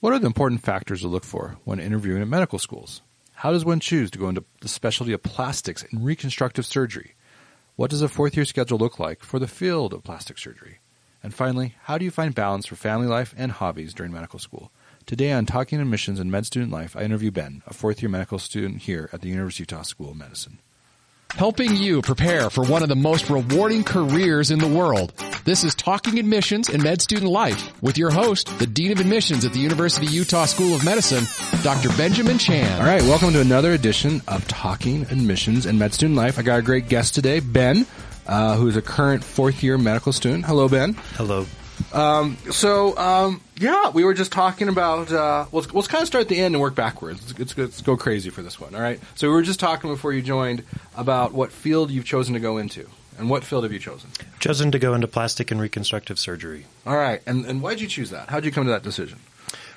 What are the important factors to look for when interviewing at medical schools? How does one choose to go into the specialty of plastics and reconstructive surgery? What does a fourth year schedule look like for the field of plastic surgery? And finally, how do you find balance for family life and hobbies during medical school? Today on Talking Admissions and Med Student Life, I interview Ben, a fourth year medical student here at the University of Utah School of Medicine helping you prepare for one of the most rewarding careers in the world. This is Talking Admissions and Med Student Life with your host, the Dean of Admissions at the University of Utah School of Medicine, Dr. Benjamin Chan. All right, welcome to another edition of Talking Admissions and Med Student Life. I got a great guest today, Ben, uh, who is a current fourth year medical student. Hello, Ben. Hello. Um, so, um, yeah, we were just talking about. Uh, let's, let's kind of start at the end and work backwards. Let's, let's, let's, go crazy for this one. All right. So we were just talking before you joined about what field you've chosen to go into, and what field have you chosen? Chosen to go into plastic and reconstructive surgery. All right. And and why did you choose that? How did you come to that decision?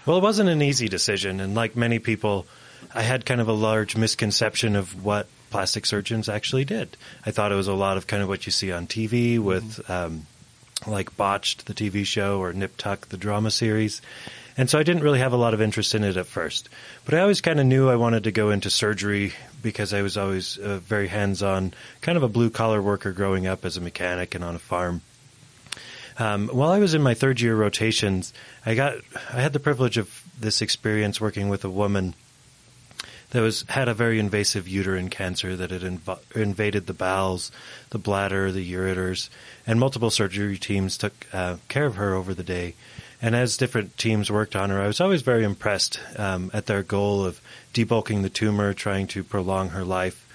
Well, it wasn't an easy decision, and like many people, I had kind of a large misconception of what plastic surgeons actually did. I thought it was a lot of kind of what you see on TV with. Mm-hmm. Um, like Botched, the TV show, or Nip Tuck, the drama series. And so I didn't really have a lot of interest in it at first. But I always kind of knew I wanted to go into surgery because I was always uh, very hands on, kind of a blue collar worker growing up as a mechanic and on a farm. Um, while I was in my third year rotations, I got I had the privilege of this experience working with a woman that was had a very invasive uterine cancer that had inv- invaded the bowels, the bladder, the ureters, and multiple surgery teams took uh, care of her over the day. And as different teams worked on her, I was always very impressed um, at their goal of debulking the tumor, trying to prolong her life.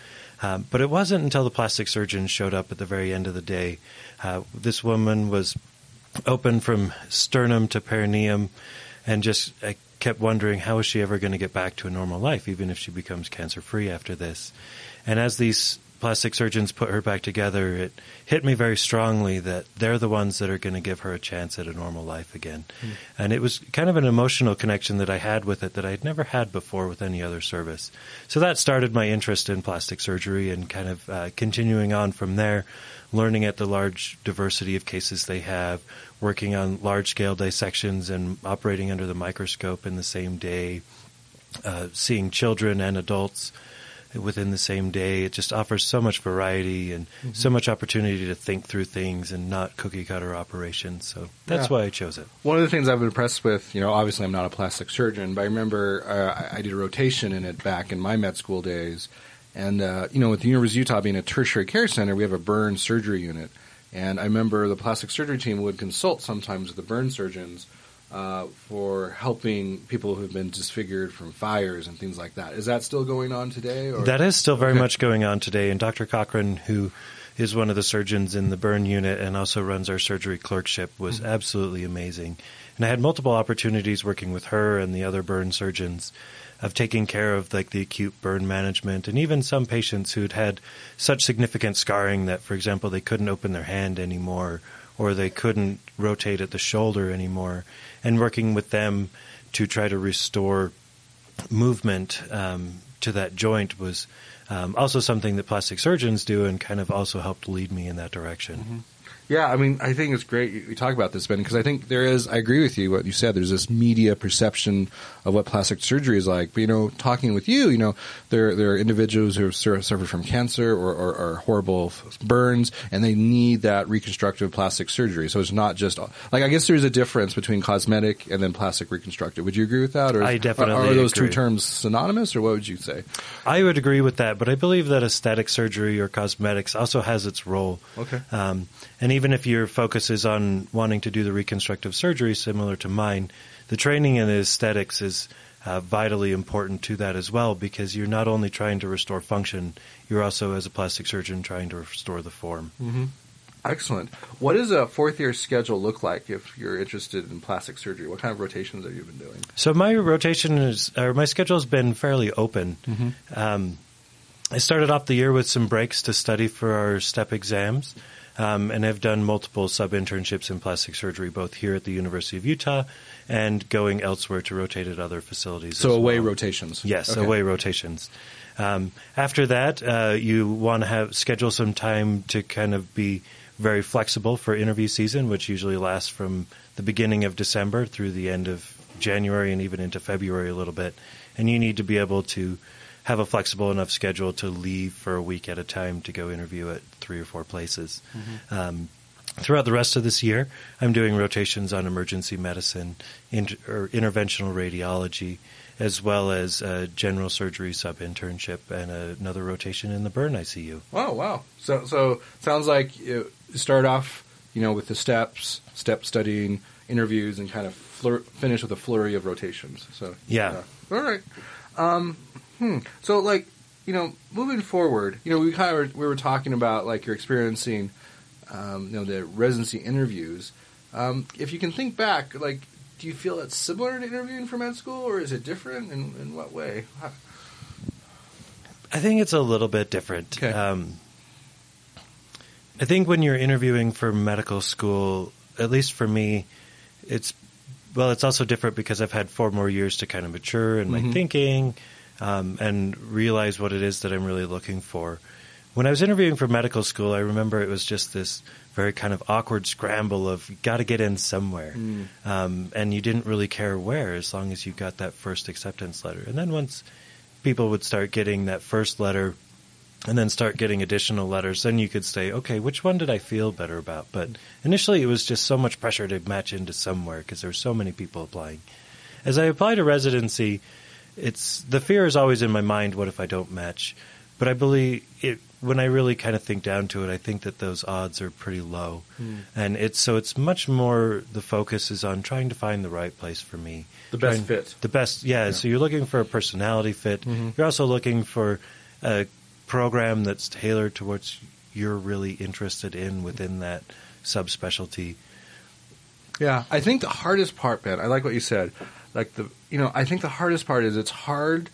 Um, but it wasn't until the plastic surgeon showed up at the very end of the day. Uh, this woman was open from sternum to perineum and just uh, kept wondering how is she ever going to get back to a normal life, even if she becomes cancer free after this. And as these plastic surgeons put her back together, it hit me very strongly that they're the ones that are going to give her a chance at a normal life again. Mm. And it was kind of an emotional connection that I had with it that I'd never had before with any other service. So that started my interest in plastic surgery and kind of uh, continuing on from there, learning at the large diversity of cases they have, working on large scale dissections and operating under the microscope in the same day, uh, seeing children and adults within the same day. It just offers so much variety and mm-hmm. so much opportunity to think through things and not cookie cutter operations. So that's yeah. why I chose it. One of the things I've been impressed with, you know, obviously I'm not a plastic surgeon, but I remember uh, I did a rotation in it back in my med school days. And, uh, you know, with the University of Utah being a tertiary care center, we have a burn surgery unit. And I remember the plastic surgery team would consult sometimes with the burn surgeons uh, for helping people who have been disfigured from fires and things like that. Is that still going on today? Or? That is still very okay. much going on today. And Dr. Cochran, who is one of the surgeons in the burn unit and also runs our surgery clerkship, was mm-hmm. absolutely amazing. And I had multiple opportunities working with her and the other burn surgeons of taking care of like the acute burn management and even some patients who'd had such significant scarring that, for example, they couldn't open their hand anymore or they couldn't rotate at the shoulder anymore, and working with them to try to restore movement um, to that joint was um, also something that plastic surgeons do and kind of also helped lead me in that direction. Mm-hmm. Yeah, I mean, I think it's great you talk about this, Ben, because I think there is. I agree with you what you said. There's this media perception of what plastic surgery is like. But you know, talking with you, you know, there there are individuals who have suffered from cancer or, or, or horrible burns, and they need that reconstructive plastic surgery. So it's not just like I guess there's a difference between cosmetic and then plastic reconstructive. Would you agree with that? Or I definitely are, are those agree. two terms synonymous, or what would you say? I would agree with that, but I believe that aesthetic surgery or cosmetics also has its role. Okay, um, and even if your focus is on wanting to do the reconstructive surgery, similar to mine, the training in the aesthetics is uh, vitally important to that as well because you're not only trying to restore function, you're also, as a plastic surgeon, trying to restore the form. Mm-hmm. Excellent. What does a fourth year schedule look like if you're interested in plastic surgery? What kind of rotations have you been doing? So my rotation is, or my schedule has been fairly open. Mm-hmm. Um, I started off the year with some breaks to study for our STEP exams um, and have done multiple sub internships in plastic surgery, both here at the University of Utah and going elsewhere to rotate at other facilities. So away well. rotations. Yes, okay. away rotations. Um, after that, uh, you want to have schedule some time to kind of be very flexible for interview season, which usually lasts from the beginning of December through the end of January and even into February a little bit, and you need to be able to have a flexible enough schedule to leave for a week at a time to go interview at three or four places. Um, throughout the rest of this year, I'm doing rotations on emergency medicine, in, or interventional radiology, as well as a general surgery sub internship and another rotation in the burn ICU. Oh wow! So so sounds like you start off, you know, with the steps, step studying, interviews, and kind of flur- finish with a flurry of rotations. So Yeah. all right. Um, hmm. So like you know, moving forward, you know, we kind of were, we were talking about like you're experiencing, um, you know, the residency interviews. Um, if you can think back, like, do you feel it's similar to interviewing for med school, or is it different? In, in what way? How- I think it's a little bit different. Okay. Um, I think when you're interviewing for medical school, at least for me, it's well, it's also different because I've had four more years to kind of mature in my Mhm. thinking um, and realize what it is that I'm really looking for. When I was interviewing for medical school, I remember it was just this very kind of awkward scramble of got to get in somewhere, Mm. um, and you didn't really care where as long as you got that first acceptance letter. And then once people would start getting that first letter and then start getting additional letters, then you could say, okay, which one did I feel better about? But initially, it was just so much pressure to match into somewhere because there were so many people applying. As I applied to residency, it's the fear is always in my mind. What if I don't match? But I believe it when I really kind of think down to it. I think that those odds are pretty low, hmm. and it's so it's much more the focus is on trying to find the right place for me, The best Trying- fit. the best. Yeah, So you're looking for a personality fit. Mm-hmm. You're also looking for a program that's tailored to what you're really interested in within that subspecialty. Yeah, I think the hardest part, Ben, I like what you said. Like the, you know, I think the hardest part is it's hard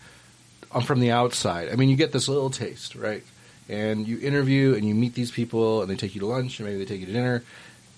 um, from the outside. I mean, you get this little taste, right? And you interview and you meet these people, and they take you to lunch, and maybe they take you to dinner,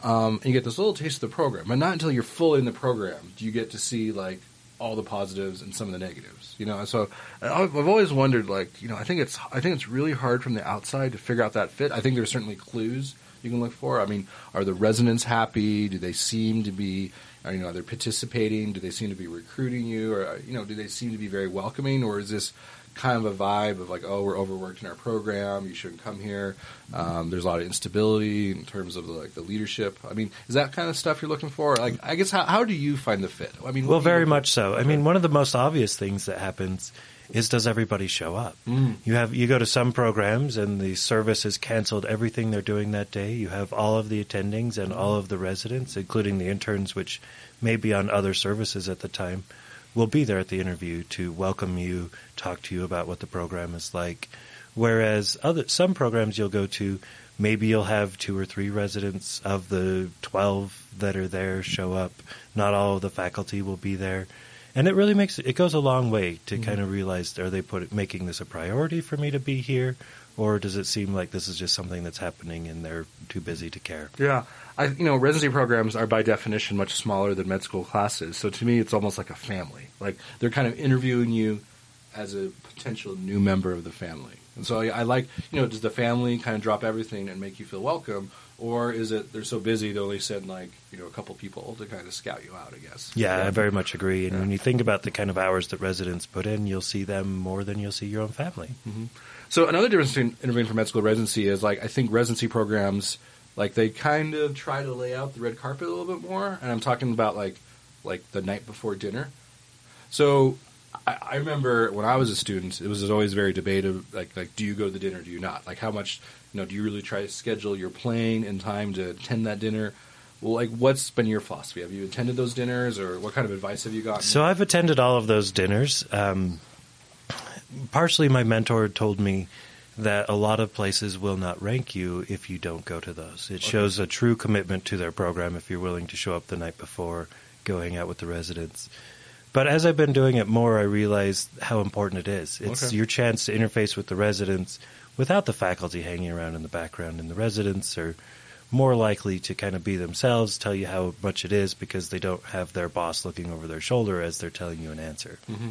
um, and you get this little taste of the program. But not until you're full in the program do you get to see like all the positives and some of the negatives. You know, so I've I've always wondered, like, you know, I think it's I think it's really hard from the outside to figure out that fit. I think there's certainly clues you can look for. I mean, are the residents happy? Do they seem to be, uh, you know, are they participating? Do they seem to be recruiting you, or uh, you know, do they seem to be very welcoming, or is this kind of a vibe of like, oh, we're overworked in our program, you shouldn't come here. Um, there's a lot of instability in terms of the, like the leadership. I mean, is that kind of stuff you're looking for? Like, I guess how, how do you find the fit? I mean, Well, very much so. I mean, one of the most obvious things that happens is does everybody show up? Mm. You have you go to some programs and the service has canceled everything they're doing that day. You have all of the attendings and all of the residents, including the interns, which may be on other services at the time, will be there at the interview to welcome you, talk to you about what the program is like. Whereas other some programs you'll go to, maybe you'll have two or three residents of the twelve that are there show up. Not all of the faculty will be there. And it really makes it goes a long way to mm-hmm. kind of realize are they put making this a priority for me to be here, or does it seem like this is just something that's happening and they're too busy to care? Yeah, I you know residency programs are by definition much smaller than med school classes. So to me, it's almost like a family. Like they're kind of interviewing you as a potential new member of the family. And so I, I like you know does the family kind of drop everything and make you feel welcome, or is it they're so busy they only send like you know a couple people to kind of scout you out? I guess. Yeah, I very much agree. And Yeah. when you think about the kind of hours that residents put in, you'll see them more than you'll see your own family. Mm-hmm. So another difference between interviewing for med school residency is like I think residency programs like they kind of try to lay out the red carpet a little bit more, and I'm talking about like like the night before dinner. So I, I remember when I was a student, it was always very debated. Like like do you go to the dinner? Do you not? Like how much you know? Do you really try to schedule your plane in time to attend that dinner? Well, like what's been your philosophy? Have you attended those dinners, or what kind of advice have you gotten? So I've attended all of those dinners. Um, partially, my mentor told me that a lot of places will not rank you if you don't go to those. It shows a true commitment to their program if you're willing to show up the night before, going out with the residents. But as I've been doing it more, I realize how important it is. It's Okay. your chance to interface with the residents without the faculty hanging around in the background, and the residents are more likely to kind of be themselves, tell you how much it is because they don't have their boss looking over their shoulder as they're telling you an answer. Mm-hmm.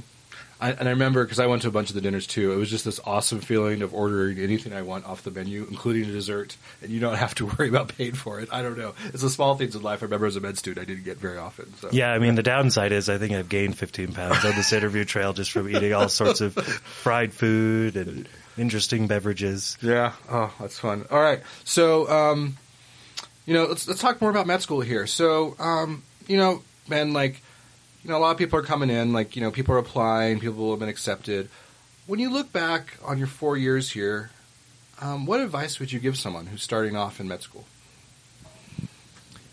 I, and I remember because I went to a bunch of the dinners too. It was just this awesome feeling of ordering anything I want off the menu, including a dessert, and you don't have to worry about paying for it. I don't know. It's the small things in life. I remember as a med student, I didn't get very often. So. Yeah, I mean the downside is I think I've gained 15 pounds on this interview trail just from eating all sorts of fried food and interesting beverages. Yeah. Oh, that's fun. All right. So, um, you know, let's let's talk more about med school here. So, um, you know, man, like, you know, a lot of people are coming in. Like, you know, people are applying. People have been accepted. When you look back on your four years here, um, what advice would you give someone who's starting off in med school?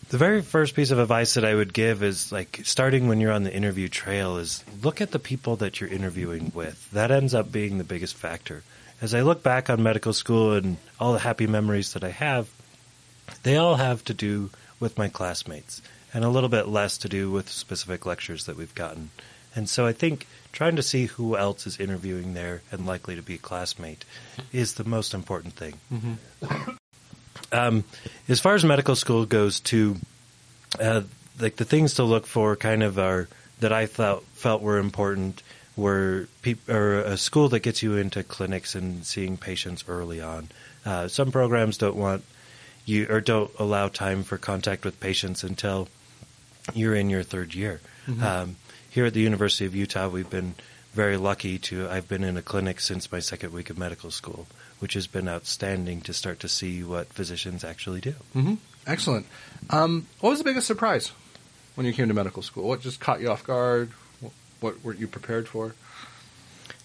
The very first piece of advice that I would give is like starting when you're on the interview trail is look at the people that you're interviewing with. That ends up being the biggest factor. As I look back on medical school and all the happy memories that I have, they all have to do with my classmates and a little bit less to do with specific lectures that we've gotten. And so I think trying to see who else is interviewing there and likely to be a classmate is the most important thing. Um, as far as medical school goes, to uh, like the things to look for, kind of are that I felt felt were important were peop- or a school that gets you into clinics and seeing patients early on. Uh, some programs don't want you or don't allow time for contact with patients until you're in your third year. Um, here at the University of Utah, we've been very lucky to. I've been in a clinic since my second week of medical school, which has been outstanding to start to see what physicians actually do. Mm-hmm. Excellent. Um, what was the biggest surprise when you came to medical school? What just caught you off guard? What, what were you prepared for?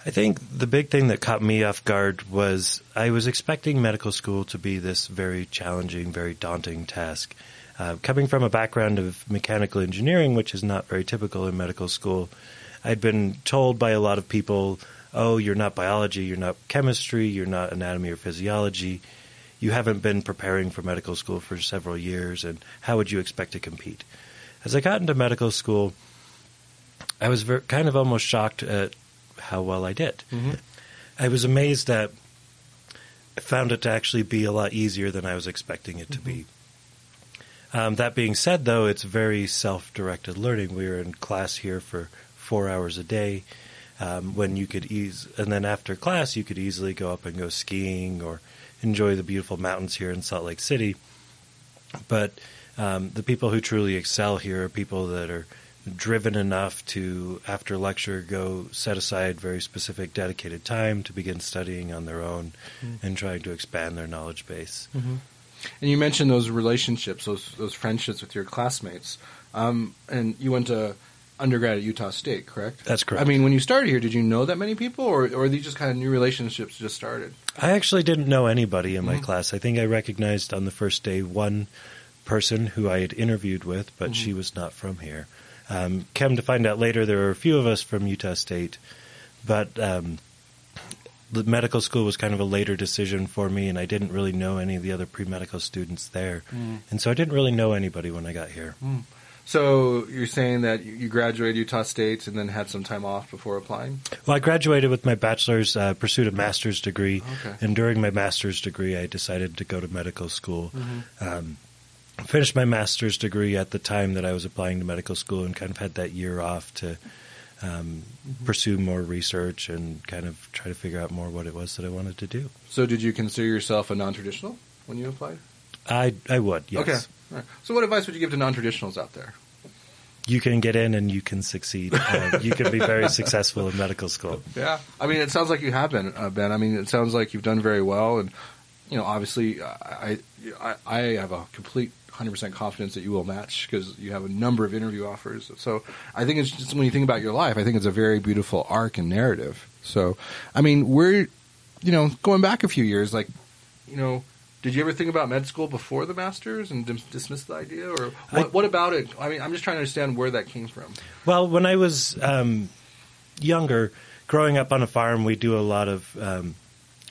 I think the big thing that caught me off guard was I was expecting medical school to be this very challenging, very daunting task. Uh, coming from a background of mechanical engineering, which is not very typical in medical school, I'd been told by a lot of people, oh, you're not biology, you're not chemistry, you're not anatomy or physiology. You haven't been preparing for medical school for several years, and how would you expect to compete? As I got into medical school, I was kind of almost shocked at how well I did. I was amazed that I found it to actually be a lot easier than I was expecting it to be. Um, that being said, though, it's very self-directed learning. We were in class here for four hours a day. Um, when you could ease, and then after class, you could easily go up and go skiing or enjoy the beautiful mountains here in Salt Lake City. But um, the people who truly excel here are people that are driven enough to, after lecture, go set aside very specific, dedicated time to begin studying on their own and trying to expand their knowledge base. And you mentioned those relationships, those those friendships with your classmates. Um, and you went to undergrad at Utah State, correct? That's correct. I mean, when you started here, did you know that many people, or or these just kind of new relationships just started? I actually didn't know anybody in my class. I think I recognized on the first day one person who I had interviewed with, but she was not from here. Um, come to find out later, there were a few of us from Utah State, but um, the medical school was kind of a later decision for me, and I didn't really know any of the other pre medical students there. And so I didn't really know anybody when I got here. So you're saying that you- graduated Utah State and then had some time off before applying? Well, I graduated with my bachelor's, uh, pursued a master's degree, Okay. and during my master's degree, I decided to go to medical school. Um, finished my master's degree at the time that I was applying to medical school, and kind of had that year off to um, pursue more research and kind of try to figure out more what it was that I wanted to do. So did you consider yourself a non-traditional when you applied? I I would yes. Okay. Right. So what advice would you give to non-traditionals out there? You can get in and you can succeed. Uh, you can be very successful in medical school. Yeah, I mean, it sounds like you have been, uh, Ben. I mean, it sounds like you've done very well, and you know, obviously, I I, I have a complete. 100% confidence that you will match because you have a number of interview offers. So I think it's just when you think about your life, I think it's a very beautiful arc and narrative. So, I mean, we're, you know, going back a few years, like, you know, did you ever think about med school before the masters and dis- dismiss the idea, or I- what, what about it? I mean, I'm just trying to understand where that came from. Well, when I was um, younger, growing up on a farm, we do a lot of um,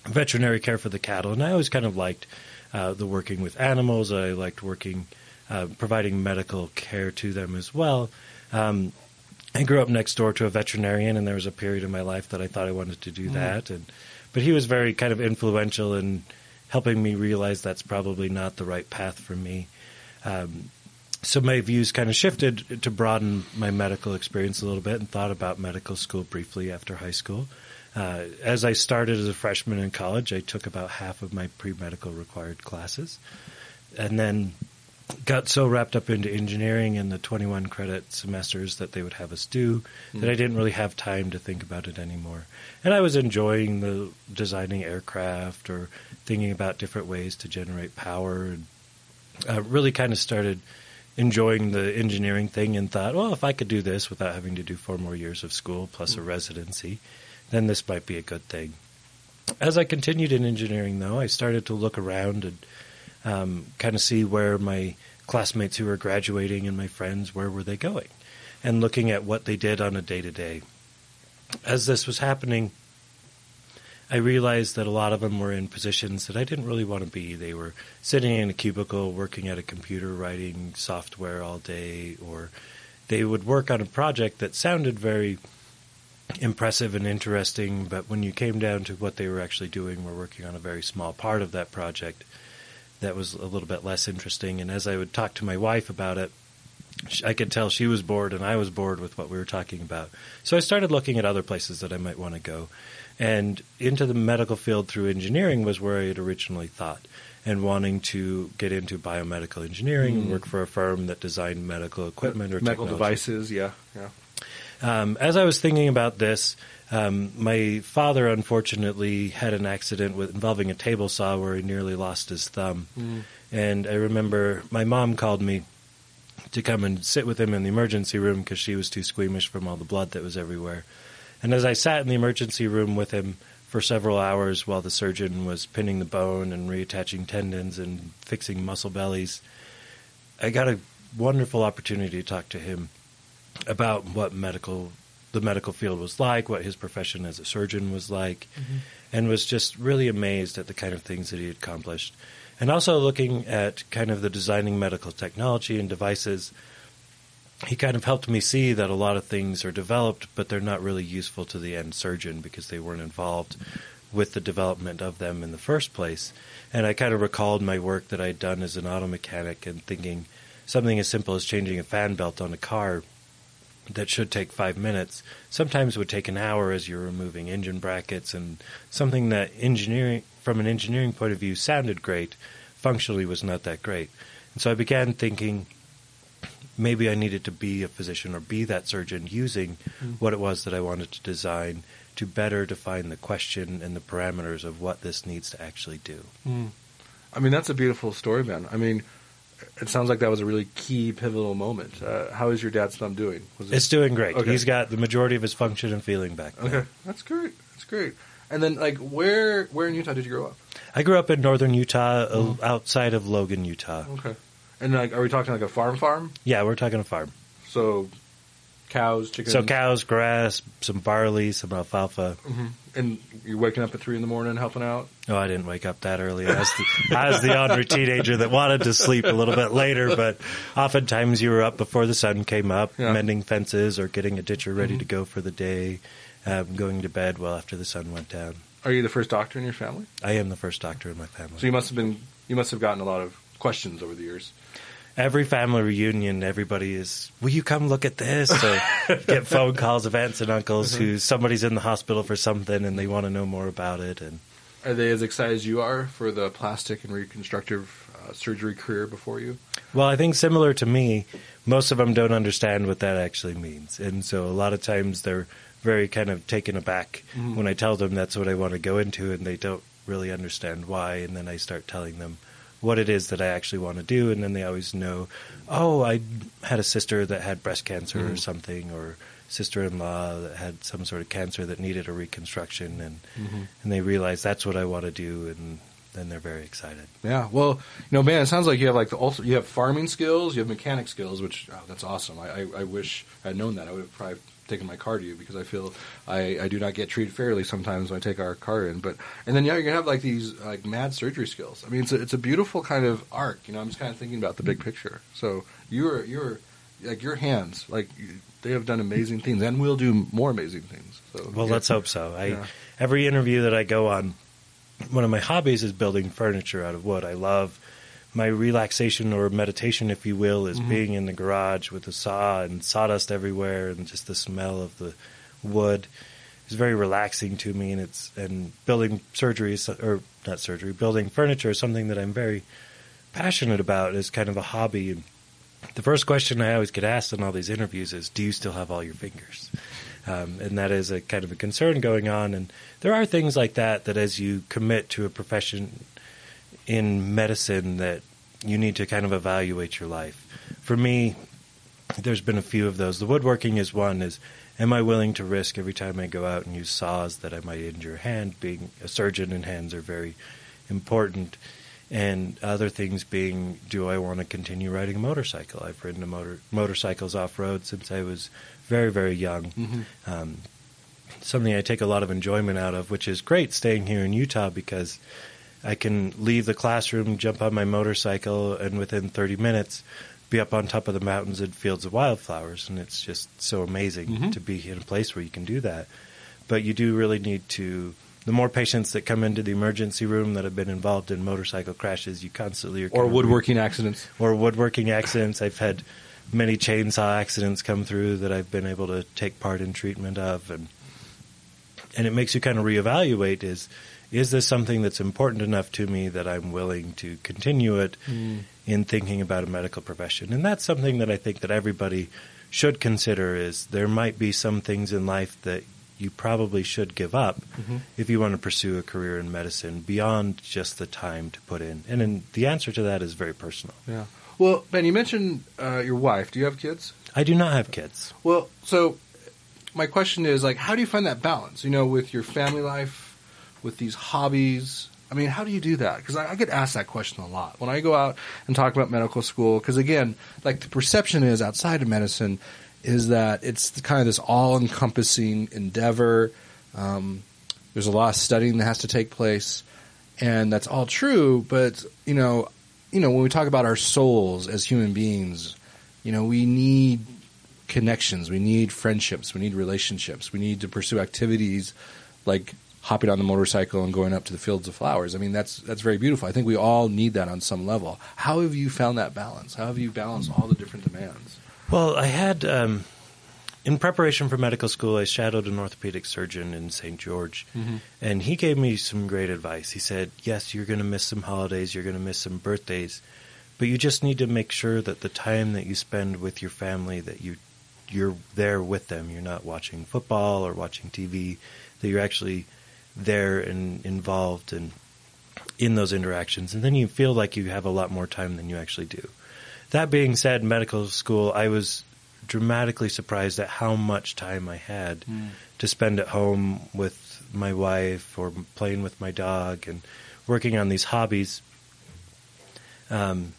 veterinary care for the cattle, and I always kind of liked uh, the working with animals. I liked working, uh, providing medical care to them as well. Um, I grew up next door to a veterinarian, and there was a period in my life that I thought I wanted to do that. And but he was very kind of influential in helping me realize that's probably not the right path for me. Um, so my views kind of shifted to broaden my medical experience a little bit and thought about medical school briefly after high school. Uh, as I started as a freshman in college, I took about half of my pre medical required classes. And then got so wrapped up into engineering and the 21 credit semesters that they would have us do mm. that I didn't really have time to think about it anymore. And I was enjoying the designing aircraft or thinking about different ways to generate power and uh, really kind of started enjoying the engineering thing and thought, well, if I could do this without having to do four more years of school plus a mm. residency, then this might be a good thing. As I continued in engineering, though, I started to look around and um, kind of see where my classmates who were graduating and my friends, where were they going? And looking at what they did on a day to day. As this was happening, I realized that a lot of them were in positions that I didn't really want to be. They were sitting in a cubicle, working at a computer, writing software all day, or they would work on a project that sounded very impressive and interesting, but when you came down to what they were actually doing, we're working on a very small part of that project that was a little bit less interesting. And as I would talk to my wife about it, I could tell she was bored and I was bored with what we were talking about. So I started looking at other places that I might want to go. And into the medical field through engineering was where I had originally thought. And wanting to get into biomedical engineering mm. and work for a firm that designed medical equipment or medical technology. devices, yeah, yeah. Um, as I was thinking about this, um, my father unfortunately had an accident with, involving a table saw where he nearly lost his thumb. Mm. And I remember my mom called me to come and sit with him in the emergency room because she was too squeamish from all the blood that was everywhere. And as I sat in the emergency room with him for several hours while the surgeon was pinning the bone and reattaching tendons and fixing muscle bellies, I got a wonderful opportunity to talk to him about what medical the medical field was like, what his profession as a surgeon was like, mm-hmm. and was just really amazed at the kind of things that he had accomplished. And also looking at kind of the designing medical technology and devices, he kind of helped me see that a lot of things are developed, but they're not really useful to the end surgeon because they weren't involved with the development of them in the first place. And I kind of recalled my work that I'd done as an auto mechanic and thinking something as simple as changing a fan belt on a car that should take five minutes sometimes would take an hour as you're removing engine brackets and something that engineering from an engineering point of view sounded great functionally was not that great and so i began thinking maybe i needed to be a physician or be that surgeon using mm. what it was that i wanted to design to better define the question and the parameters of what this needs to actually do mm. i mean that's a beautiful story ben i mean it sounds like that was a really key pivotal moment. Uh, how is your dad's thumb doing? It... It's doing great. Okay. He's got the majority of his function and feeling back. Now. Okay, that's great. That's great. And then, like, where where in Utah did you grow up? I grew up in northern Utah, mm-hmm. outside of Logan, Utah. Okay. And like, are we talking like a farm farm? Yeah, we're talking a farm. So cows, chickens. So cows, grass, some barley, some alfalfa. Mm-hmm. And you're waking up at three in the morning helping out. Oh, I didn't wake up that early. I was the, I was the ornery teenager that wanted to sleep a little bit later, but oftentimes you were up before the sun came up, yeah. mending fences or getting a ditcher ready mm-hmm. to go for the day, um, going to bed well after the sun went down. Are you the first doctor in your family? I am the first doctor in my family. So you must have been you must have gotten a lot of questions over the years every family reunion, everybody is, will you come look at this? Or get phone calls of aunts and uncles mm-hmm. who somebody's in the hospital for something and they want to know more about it. And are they as excited as you are for the plastic and reconstructive uh, surgery career before you? Well, I think similar to me, most of them don't understand what that actually means, and so a lot of times they're very kind of taken aback mm-hmm. when I tell them that's what I want to go into, and they don't really understand why. And then I start telling them what it is that I actually want to do, and then they always know, oh, I had a sister that had breast cancer mm-hmm. or something, or sister-in-law that had some sort of cancer that needed a reconstruction, and mm-hmm. and they realize that's what I want to do, and then they're very excited. Yeah, well, you know, man, it sounds like you have like the also you have farming skills, you have mechanic skills, which oh, that's awesome. I, I, I wish I'd known that. I would have probably taking my car to you because I feel I, I do not get treated fairly sometimes when I take our car in. But and then yeah, you're gonna have like these like mad surgery skills. I mean, it's a, it's a beautiful kind of arc. You know, I'm just kind of thinking about the big picture. So you're you're like your hands like they have done amazing things and will do more amazing things. So well, yeah. let's hope so. I yeah. every interview that I go on, one of my hobbies is building furniture out of wood. I love my relaxation or meditation, if you will, is being in the garage with the saw and sawdust everywhere, and just the smell of the wood is very relaxing to me. And it's and building surgery is, or not surgery, building furniture is something that I'm very passionate about as kind of a hobby. And the first question I always get asked in all these interviews is, "Do you still have all your fingers?" Um, and that is a kind of a concern going on. And there are things like that that, as you commit to a profession in medicine, that you need to kind of evaluate your life. For me, there's been a few of those. The woodworking is one. Is am I willing to risk every time I go out and use saws that I might injure a hand? Being a surgeon and hands are very important. And other things being, do I want to continue riding a motorcycle? I've ridden a motor motorcycles off road since I was very very young. Um, something I take a lot of enjoyment out of, which is great staying here in Utah because I can leave the classroom, jump on my motorcycle, and within 30 minutes be up on top of the mountains and fields of wildflowers. And it's just so amazing mm-hmm. to be in a place where you can do that. But you do really need to. The more patients that come into the emergency room that have been involved in motorcycle crashes, you constantly are Or woodworking accidents. or woodworking accidents. I've had many chainsaw accidents come through that I've been able to take part in treatment of, and and it makes you kind of reevaluate: is is this something that's important enough to me that I'm willing to continue it in thinking about a medical profession? And that's something that I think that everybody should consider: is there might be some things in life that you probably should give up if you want to pursue a career in medicine beyond just the time to put in. And then the answer to that is very personal. Yeah. Well, Ben, you mentioned uh, your wife. Do you have kids? I do not have kids. Well, so my question is like, how do you find that balance? You know, with your family life, with these hobbies. I mean, how do you do that? Because I, I get asked that question a lot when I go out and talk about medical school. Because again, like the perception is outside of medicine is that it's kind of this all-encompassing endeavor. Um, there's a lot of studying that has to take place, and that's all true. But you know, you know, when we talk about our souls as human beings, you know, we need connections, we need friendships, we need relationships, we need to pursue activities like hopping on the motorcycle and going up to the fields of flowers. I mean, that's that's very beautiful. I think we all need that on some level. How have you found that balance? How have you balanced all the different demands? Well, I had, um, in preparation for medical school, I shadowed an orthopedic surgeon in St. George, and he gave me some great advice. He said, Yes, you're going to miss some holidays, you're going to miss some birthdays, but you just need to make sure that the time that you spend with your family, that you you're there with them. You're not watching football or watching TV. That you're actually there and involved and in those interactions, and then you feel like you have a lot more time than you actually do. That being said, medical school, I was dramatically surprised at how much time I had to spend at home with my wife or playing with my dog and working on these hobbies. Um,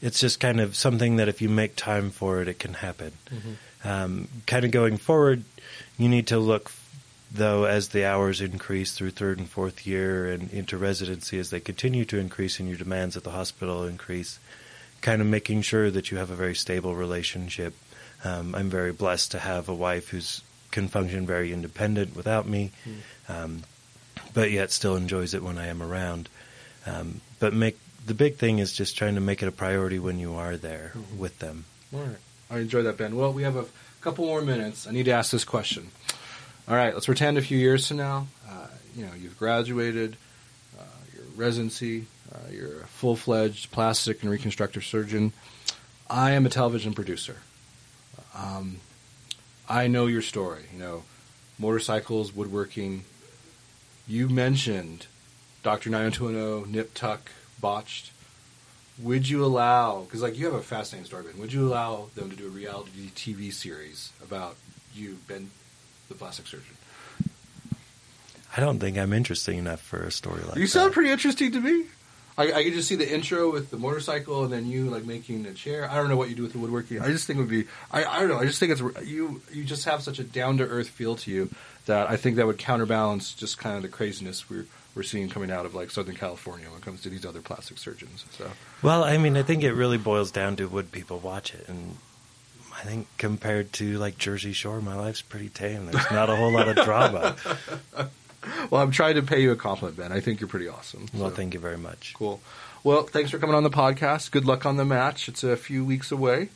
it's just kind of something that if you make time for it, it can happen. Um, kind of going forward, you need to look, though, as the hours increase through third and fourth year and into residency, as they continue to increase and your demands at the hospital increase, kind of making sure that you have a very stable relationship. Um, I'm very blessed to have a wife who's can function very independent without me, um, but yet still enjoys it when I am around. Um, but make the big thing is just trying to make it a priority when you are there with them. All right. I enjoy that, Ben. Well, we have a couple more minutes. I need to ask this question. All right, let's pretend a few years from now, uh, you know, you've graduated, uh, your residency, uh, you're a full-fledged plastic and reconstructive surgeon. I am a television producer. Um, I know your story. You know, motorcycles, woodworking. You mentioned Dr. 90210, Nip Tuck, Botched. Would you allow, because like you have a fascinating story, Ben, would you allow them to do a reality TV series about you, Ben, the plastic surgeon? I don't think I'm interesting enough for a story like that. you that. sound pretty interesting to me. I, I could just see the intro with the motorcycle and then you like making a chair. I don't know what you do with the woodworking. I just think it would be. I, I don't know. I just think it's you. You just have such a down to earth feel to you that I think that would counterbalance just kind of the craziness we're we're seeing coming out of like Southern California when it comes to these other plastic surgeons. So Well, I mean, I think it really boils down to would people watch it, and I think compared to like Jersey Shore, my life's pretty tame. There's not a whole lot of drama. well, I'm trying to pay you a compliment, Ben. I think you're pretty awesome. Well, thank you very much. Cool. Well, thanks for coming on the podcast. Good luck on the match. It's a few weeks away.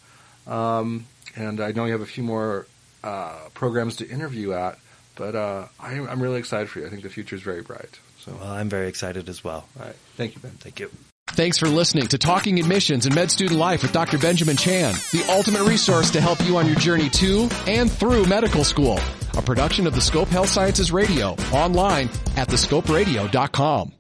Um, and I know you have a few more uh, programs to interview at, but uh, I, I'm really excited for you. I think the future is very bright. So, Well, I'm very excited as well. all right. Thank you, Ben. Thank you. Thanks for listening to Talking Admissions and Med Student Life with Dr. Benjamin Chan, the ultimate resource to help you on your journey to and through medical school. A production of the Scope Health Sciences Radio, online at thescoperadio.com.